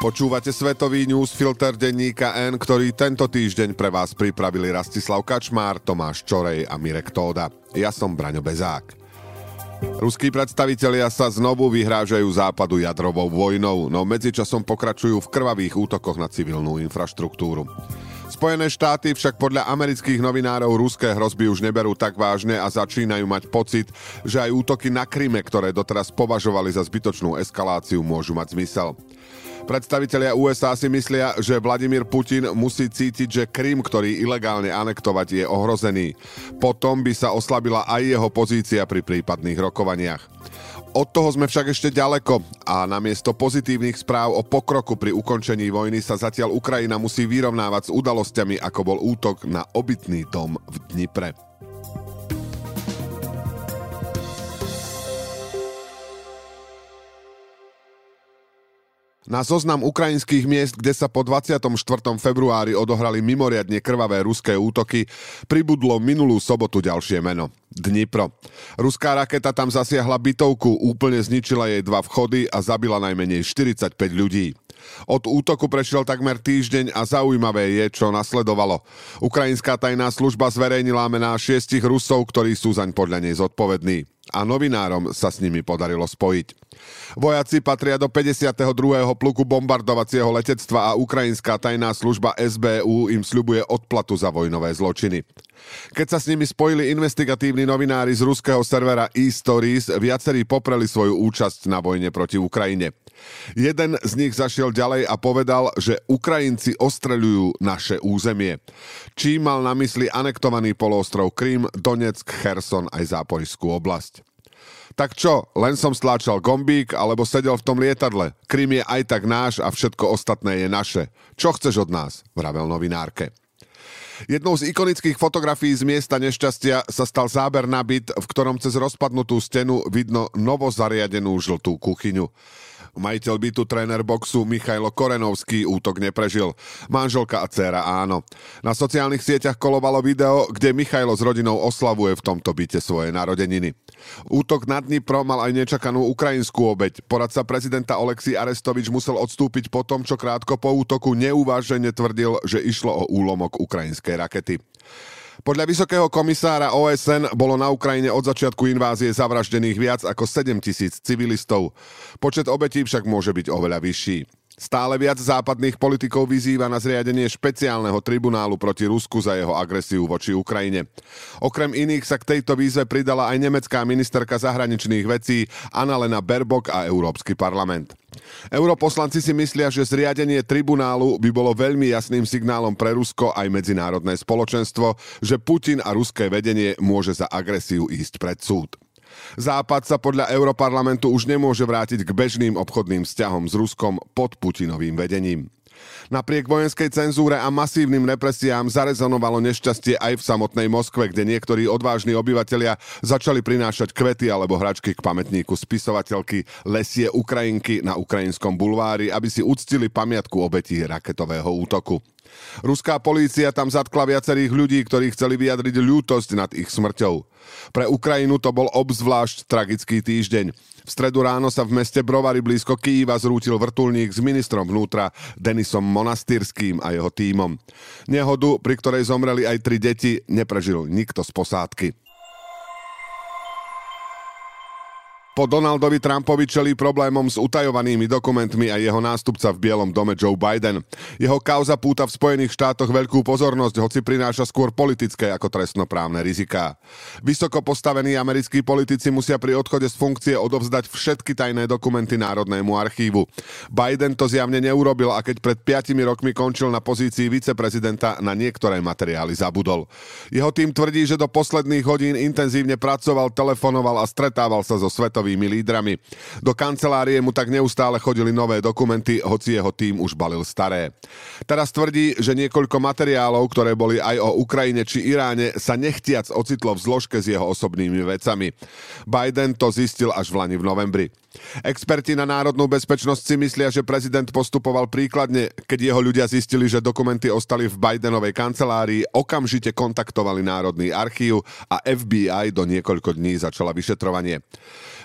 Počúvate svetový newsfilter denníka N, ktorý tento týždeň pre vás pripravili Rastislav Kačmár, Tomáš Čorej a Mirek Tóda. Ja som Braňo Bezák. Ruskí predstavitelia sa znovu vyhrážajú západu jadrovou vojnou, no medzičasom pokračujú v krvavých útokoch na civilnú infraštruktúru. Spojené štáty však podľa amerických novinárov ruské hrozby už neberú tak vážne a začínajú mať pocit, že aj útoky na Kryme, ktoré doteraz považovali za zbytočnú eskaláciu, môžu mať zmysel. Predstavitelia USA si myslia, že Vladimír Putin musí cítiť, že Krym, ktorý ilegálne anektovať, je ohrozený. Potom by sa oslabila aj jeho pozícia pri prípadných rokovaniach. Od toho sme však ešte ďaleko a namiesto pozitívnych správ o pokroku pri ukončení vojny sa zatiaľ Ukrajina musí vyrovnávať s udalosťami, ako bol útok na obytný dom v Dnipre. Na zoznam ukrajinských miest, kde sa po 24. februári odohrali mimoriadne krvavé ruské útoky, pribudlo minulú sobotu ďalšie meno. Dnipro. Ruská raketa tam zasiahla bytovku, úplne zničila jej dva vchody a zabila najmenej 45 ľudí. Od útoku prešiel takmer týždeň a zaujímavé je, čo nasledovalo. Ukrajinská tajná služba zverejnila mená šiestich Rusov, ktorí sú zaň podľa nej zodpovední a novinárom sa s nimi podarilo spojiť. Vojaci patria do 52. pluku bombardovacieho letectva a ukrajinská tajná služba SBU im sľubuje odplatu za vojnové zločiny. Keď sa s nimi spojili investigatívni novinári z ruského servera e-Stories, viacerí popreli svoju účasť na vojne proti Ukrajine. Jeden z nich zašiel ďalej a povedal, že Ukrajinci ostreľujú naše územie. Čím mal na mysli anektovaný poloostrov Krym, Donetsk, Kherson aj Zápojskú oblasť. Tak čo, len som stláčal gombík alebo sedel v tom lietadle. Krym je aj tak náš a všetko ostatné je naše. Čo chceš od nás? vravel novinárke. Jednou z ikonických fotografií z miesta nešťastia sa stal záber na byt, v ktorom cez rozpadnutú stenu vidno novozariadenú žltú kuchyňu. Majiteľ bytu tréner boxu Michajlo Korenovský útok neprežil. Manželka a dcéra áno. Na sociálnych sieťach kolovalo video, kde Michajlo s rodinou oslavuje v tomto byte svoje narodeniny. Útok na Dnipro mal aj nečakanú ukrajinskú obeď. Poradca prezidenta Oleksij Arestovič musel odstúpiť po tom, čo krátko po útoku neuvážene tvrdil, že išlo o úlomok ukrajinskej rakety. Podľa vysokého komisára OSN bolo na Ukrajine od začiatku invázie zavraždených viac ako 7 tisíc civilistov. Počet obetí však môže byť oveľa vyšší. Stále viac západných politikov vyzýva na zriadenie špeciálneho tribunálu proti Rusku za jeho agresiu voči Ukrajine. Okrem iných sa k tejto výzve pridala aj nemecká ministerka zahraničných vecí Annalena Berbok a Európsky parlament. Europoslanci si myslia, že zriadenie tribunálu by bolo veľmi jasným signálom pre Rusko aj medzinárodné spoločenstvo, že Putin a ruské vedenie môže za agresiu ísť pred súd. Západ sa podľa Europarlamentu už nemôže vrátiť k bežným obchodným vzťahom s Ruskom pod Putinovým vedením. Napriek vojenskej cenzúre a masívnym represiám zarezonovalo nešťastie aj v samotnej Moskve, kde niektorí odvážni obyvatelia začali prinášať kvety alebo hračky k pamätníku spisovateľky Lesie Ukrajinky na ukrajinskom bulvári, aby si uctili pamiatku obetí raketového útoku. Ruská polícia tam zatkla viacerých ľudí, ktorí chceli vyjadriť ľútosť nad ich smrťou. Pre Ukrajinu to bol obzvlášť tragický týždeň. V stredu ráno sa v meste Brovary blízko Kýva zrútil vrtulník s ministrom vnútra Denisom Monastyrským a jeho tímom. Nehodu, pri ktorej zomreli aj tri deti, neprežil nikto z posádky. Po Donaldovi Trumpovi čelí problémom s utajovanými dokumentmi a jeho nástupca v Bielom dome Joe Biden. Jeho kauza púta v Spojených štátoch veľkú pozornosť, hoci prináša skôr politické ako trestnoprávne riziká. Vysoko postavení americkí politici musia pri odchode z funkcie odovzdať všetky tajné dokumenty Národnému archívu. Biden to zjavne neurobil a keď pred 5 rokmi končil na pozícii viceprezidenta, na niektoré materiály zabudol. Jeho tým tvrdí, že do posledných hodín intenzívne pracoval, telefonoval a stretával sa so svetom svetovými lídrami. Do kancelárie mu tak neustále chodili nové dokumenty, hoci jeho tým už balil staré. Teraz tvrdí, že niekoľko materiálov, ktoré boli aj o Ukrajine či Iráne, sa nechtiac ocitlo v zložke s jeho osobnými vecami. Biden to zistil až v lani v novembri. Experti na národnú bezpečnosť si myslia, že prezident postupoval príkladne, keď jeho ľudia zistili, že dokumenty ostali v Bidenovej kancelárii, okamžite kontaktovali Národný archív a FBI do niekoľko dní začala vyšetrovanie.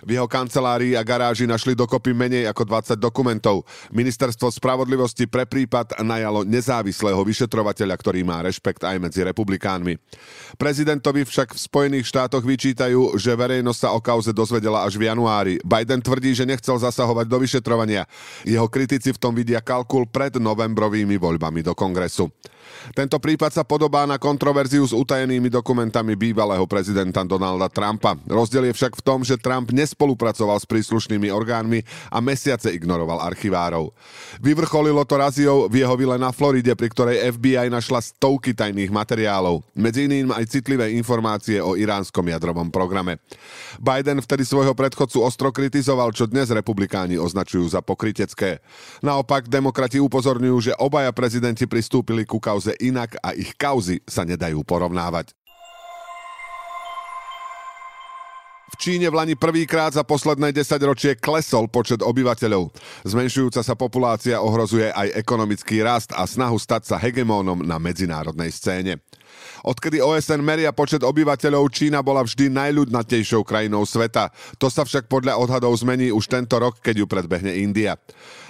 V jeho kancelárii a garáži našli dokopy menej ako 20 dokumentov. Ministerstvo spravodlivosti pre prípad najalo nezávislého vyšetrovateľa, ktorý má rešpekt aj medzi republikánmi. Prezidentovi však v Spojených štátoch vyčítajú, že verejnosť sa o kauze dozvedela až v januári. Biden tvrdí, že nechcel zasahovať do vyšetrovania. Jeho kritici v tom vidia kalkul pred novembrovými voľbami do kongresu. Tento prípad sa podobá na kontroverziu s utajenými dokumentami bývalého prezidenta Donalda Trumpa. Rozdiel je však v tom, že Trump nespolupracoval s príslušnými orgánmi a mesiace ignoroval archivárov. Vyvrcholilo to raziou v jeho vile na Floride, pri ktorej FBI našla stovky tajných materiálov. Medzi iným aj citlivé informácie o iránskom jadrovom programe. Biden vtedy svojho predchodcu ostro kritizoval, čo dnes republikáni označujú za pokrytecké. Naopak, demokrati upozorňujú, že obaja prezidenti pristúpili ku kauze inak a ich kauzy sa nedajú porovnávať. V Číne v Lani prvýkrát za posledné 10 ročie klesol počet obyvateľov. Zmenšujúca sa populácia ohrozuje aj ekonomický rast a snahu stať sa hegemónom na medzinárodnej scéne. Odkedy OSN meria počet obyvateľov, Čína bola vždy najľudnatejšou krajinou sveta. To sa však podľa odhadov zmení už tento rok, keď ju predbehne India.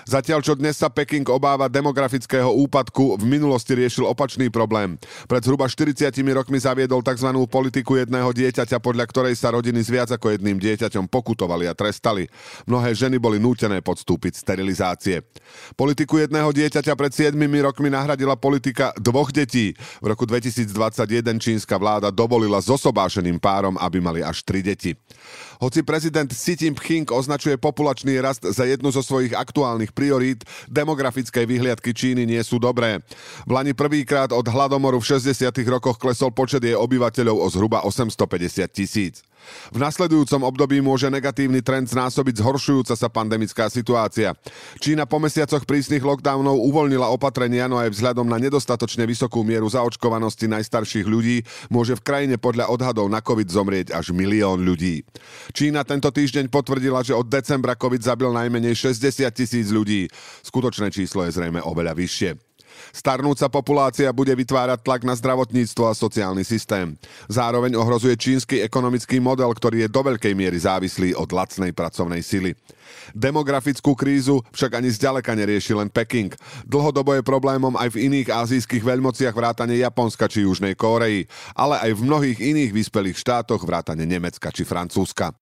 Zatiaľ, čo dnes sa Peking obáva demografického úpadku, v minulosti riešil opačný problém. Pred zhruba 40 rokmi zaviedol tzv. politiku jedného dieťaťa, podľa ktorej sa rodiny s viac ako jedným dieťaťom pokutovali a trestali. Mnohé ženy boli nútené podstúpiť sterilizácie. Politiku jedného dieťaťa pred 7 rokmi nahradila politika dvoch detí. V roku 2021 čínska vláda dovolila zosobášeným párom, aby mali až tri deti. Hoci prezident Xi Jinping označuje populačný rast za jednu zo svojich aktuálnych priorít, demografické vyhliadky Číny nie sú dobré. V Lani prvýkrát od hladomoru v 60. rokoch klesol počet jej obyvateľov o zhruba 850 tisíc. V nasledujúcom období môže negatívny trend znásobiť zhoršujúca sa pandemická situácia. Čína po mesiacoch prísnych lockdownov uvoľnila opatrenia, no aj vzhľadom na nedostatočne vysokú mieru zaočkovanosti najstarších ľudí môže v krajine podľa odhadov na COVID zomrieť až milión ľudí. Čína tento týždeň potvrdila, že od decembra COVID zabil najmenej 60 tisíc ľudí. Skutočné číslo je zrejme oveľa vyššie. Starnúca populácia bude vytvárať tlak na zdravotníctvo a sociálny systém. Zároveň ohrozuje čínsky ekonomický model, ktorý je do veľkej miery závislý od lacnej pracovnej sily. Demografickú krízu však ani zďaleka nerieši len Peking. Dlhodobo je problémom aj v iných azijských veľmociach vrátane Japonska či Južnej Kórei, ale aj v mnohých iných vyspelých štátoch vrátane Nemecka či Francúzska.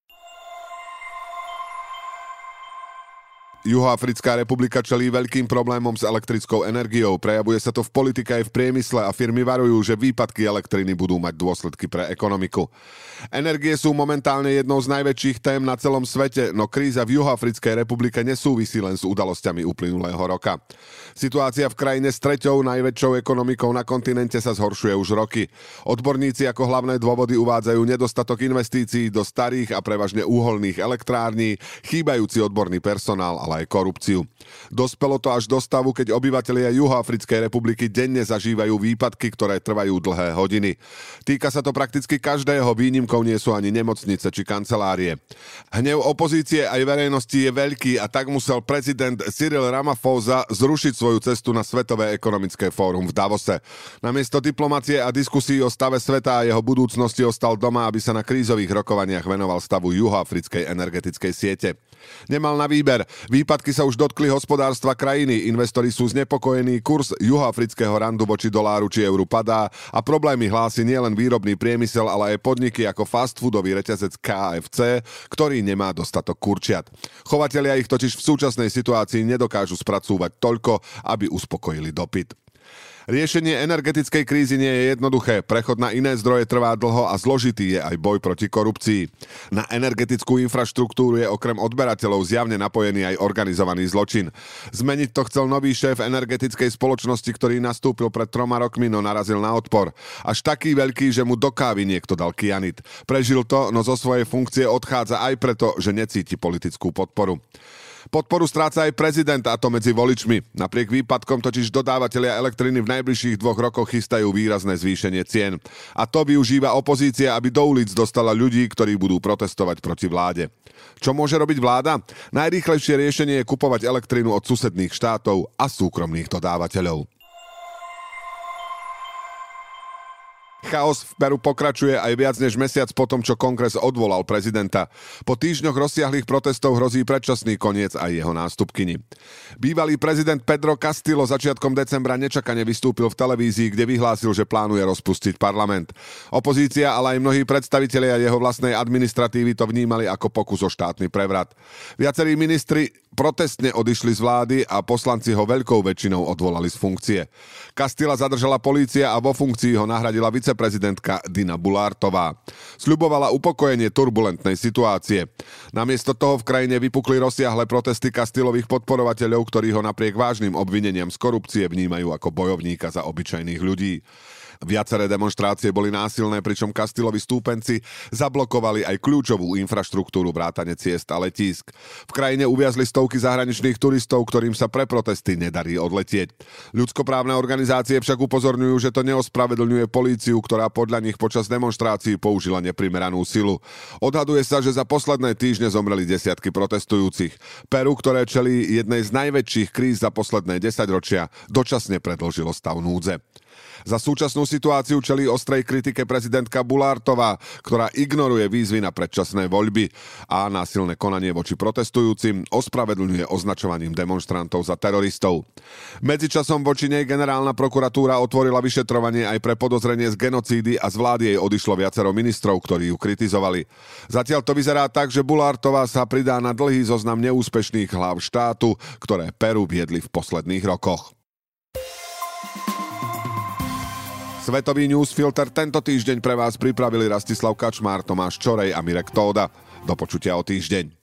Juhoafrická republika čelí veľkým problémom s elektrickou energiou. Prejavuje sa to v politike aj v priemysle a firmy varujú, že výpadky elektriny budú mať dôsledky pre ekonomiku. Energie sú momentálne jednou z najväčších tém na celom svete, no kríza v Juhoafrickej republike nesúvisí len s udalosťami uplynulého roka. Situácia v krajine s treťou najväčšou ekonomikou na kontinente sa zhoršuje už roky. Odborníci ako hlavné dôvody uvádzajú nedostatok investícií do starých a prevažne úholných elektrární, chýbajúci odborný personál, ale ale aj korupciu. Dospelo to až do stavu, keď obyvatelia Juhoafrickej republiky denne zažívajú výpadky, ktoré trvajú dlhé hodiny. Týka sa to prakticky každého, výnimkou nie sú ani nemocnice či kancelárie. Hnev opozície aj verejnosti je veľký a tak musel prezident Cyril Ramaphosa zrušiť svoju cestu na Svetové ekonomické fórum v Davose. Namiesto diplomacie a diskusí o stave sveta a jeho budúcnosti ostal doma, aby sa na krízových rokovaniach venoval stavu juhoafrickej energetickej siete. Nemal na výber. Výpadky sa už dotkli hospodárstva krajiny. Investori sú znepokojení, kurz juhoafrického randu voči doláru či euru padá a problémy hlási nielen výrobný priemysel, ale aj podniky ako fast foodový reťazec KFC, ktorý nemá dostatok kurčiat. Chovatelia ich totiž v súčasnej situácii nedokážu spracúvať toľko, aby uspokojili dopyt. Riešenie energetickej krízy nie je jednoduché. Prechod na iné zdroje trvá dlho a zložitý je aj boj proti korupcii. Na energetickú infraštruktúru je okrem odberateľov zjavne napojený aj organizovaný zločin. Zmeniť to chcel nový šéf energetickej spoločnosti, ktorý nastúpil pred troma rokmi, no narazil na odpor. Až taký veľký, že mu do kávy niekto dal kianit. Prežil to, no zo svojej funkcie odchádza aj preto, že necíti politickú podporu. Podporu stráca aj prezident a to medzi voličmi. Napriek výpadkom totiž dodávateľia elektriny v najbližších dvoch rokoch chystajú výrazné zvýšenie cien. A to využíva opozícia, aby do ulic dostala ľudí, ktorí budú protestovať proti vláde. Čo môže robiť vláda? Najrýchlejšie riešenie je kupovať elektrínu od susedných štátov a súkromných dodávateľov. Chaos v Peru pokračuje aj viac než mesiac po tom, čo kongres odvolal prezidenta. Po týždňoch rozsiahlých protestov hrozí predčasný koniec aj jeho nástupkyni. Bývalý prezident Pedro Castillo začiatkom decembra nečakane vystúpil v televízii, kde vyhlásil, že plánuje rozpustiť parlament. Opozícia, ale aj mnohí predstavitelia jeho vlastnej administratívy to vnímali ako pokus o štátny prevrat. Viacerí ministri protestne odišli z vlády a poslanci ho veľkou väčšinou odvolali z funkcie. Castilla zadržala polícia a vo funkcii ho nahradila vice viceprezidentka Dina Bulártová. Sľubovala upokojenie turbulentnej situácie. Namiesto toho v krajine vypukli rozsiahle protesty Kastilových podporovateľov, ktorí ho napriek vážnym obvineniam z korupcie vnímajú ako bojovníka za obyčajných ľudí. Viaceré demonstrácie boli násilné, pričom Kastilovi stúpenci zablokovali aj kľúčovú infraštruktúru vrátane ciest a letísk. V krajine uviazli stovky zahraničných turistov, ktorým sa pre protesty nedarí odletieť. Ľudskoprávne organizácie však upozorňujú, že to neospravedlňuje políciu, ktorá podľa nich počas demonstrácií použila neprimeranú silu. Odhaduje sa, že za posledné týždne zomreli desiatky protestujúcich. Peru, ktoré čelí jednej z najväčších kríz za posledné desaťročia, dočasne predložilo stav núdze. Za súčasnú situáciu čelí ostrej kritike prezidentka Bulártová, ktorá ignoruje výzvy na predčasné voľby a násilné konanie voči protestujúcim ospravedlňuje označovaním demonstrantov za teroristov. Medzičasom voči nej generálna prokuratúra otvorila vyšetrovanie aj pre podozrenie z genocídy a z vlády jej odišlo viacero ministrov, ktorí ju kritizovali. Zatiaľ to vyzerá tak, že Bulártová sa pridá na dlhý zoznam neúspešných hlav štátu, ktoré Peru viedli v posledných rokoch. Svetový newsfilter tento týždeň pre vás pripravili Rastislav Kačmár, Tomáš Čorej a Mirek Tóda. Do počutia o týždeň.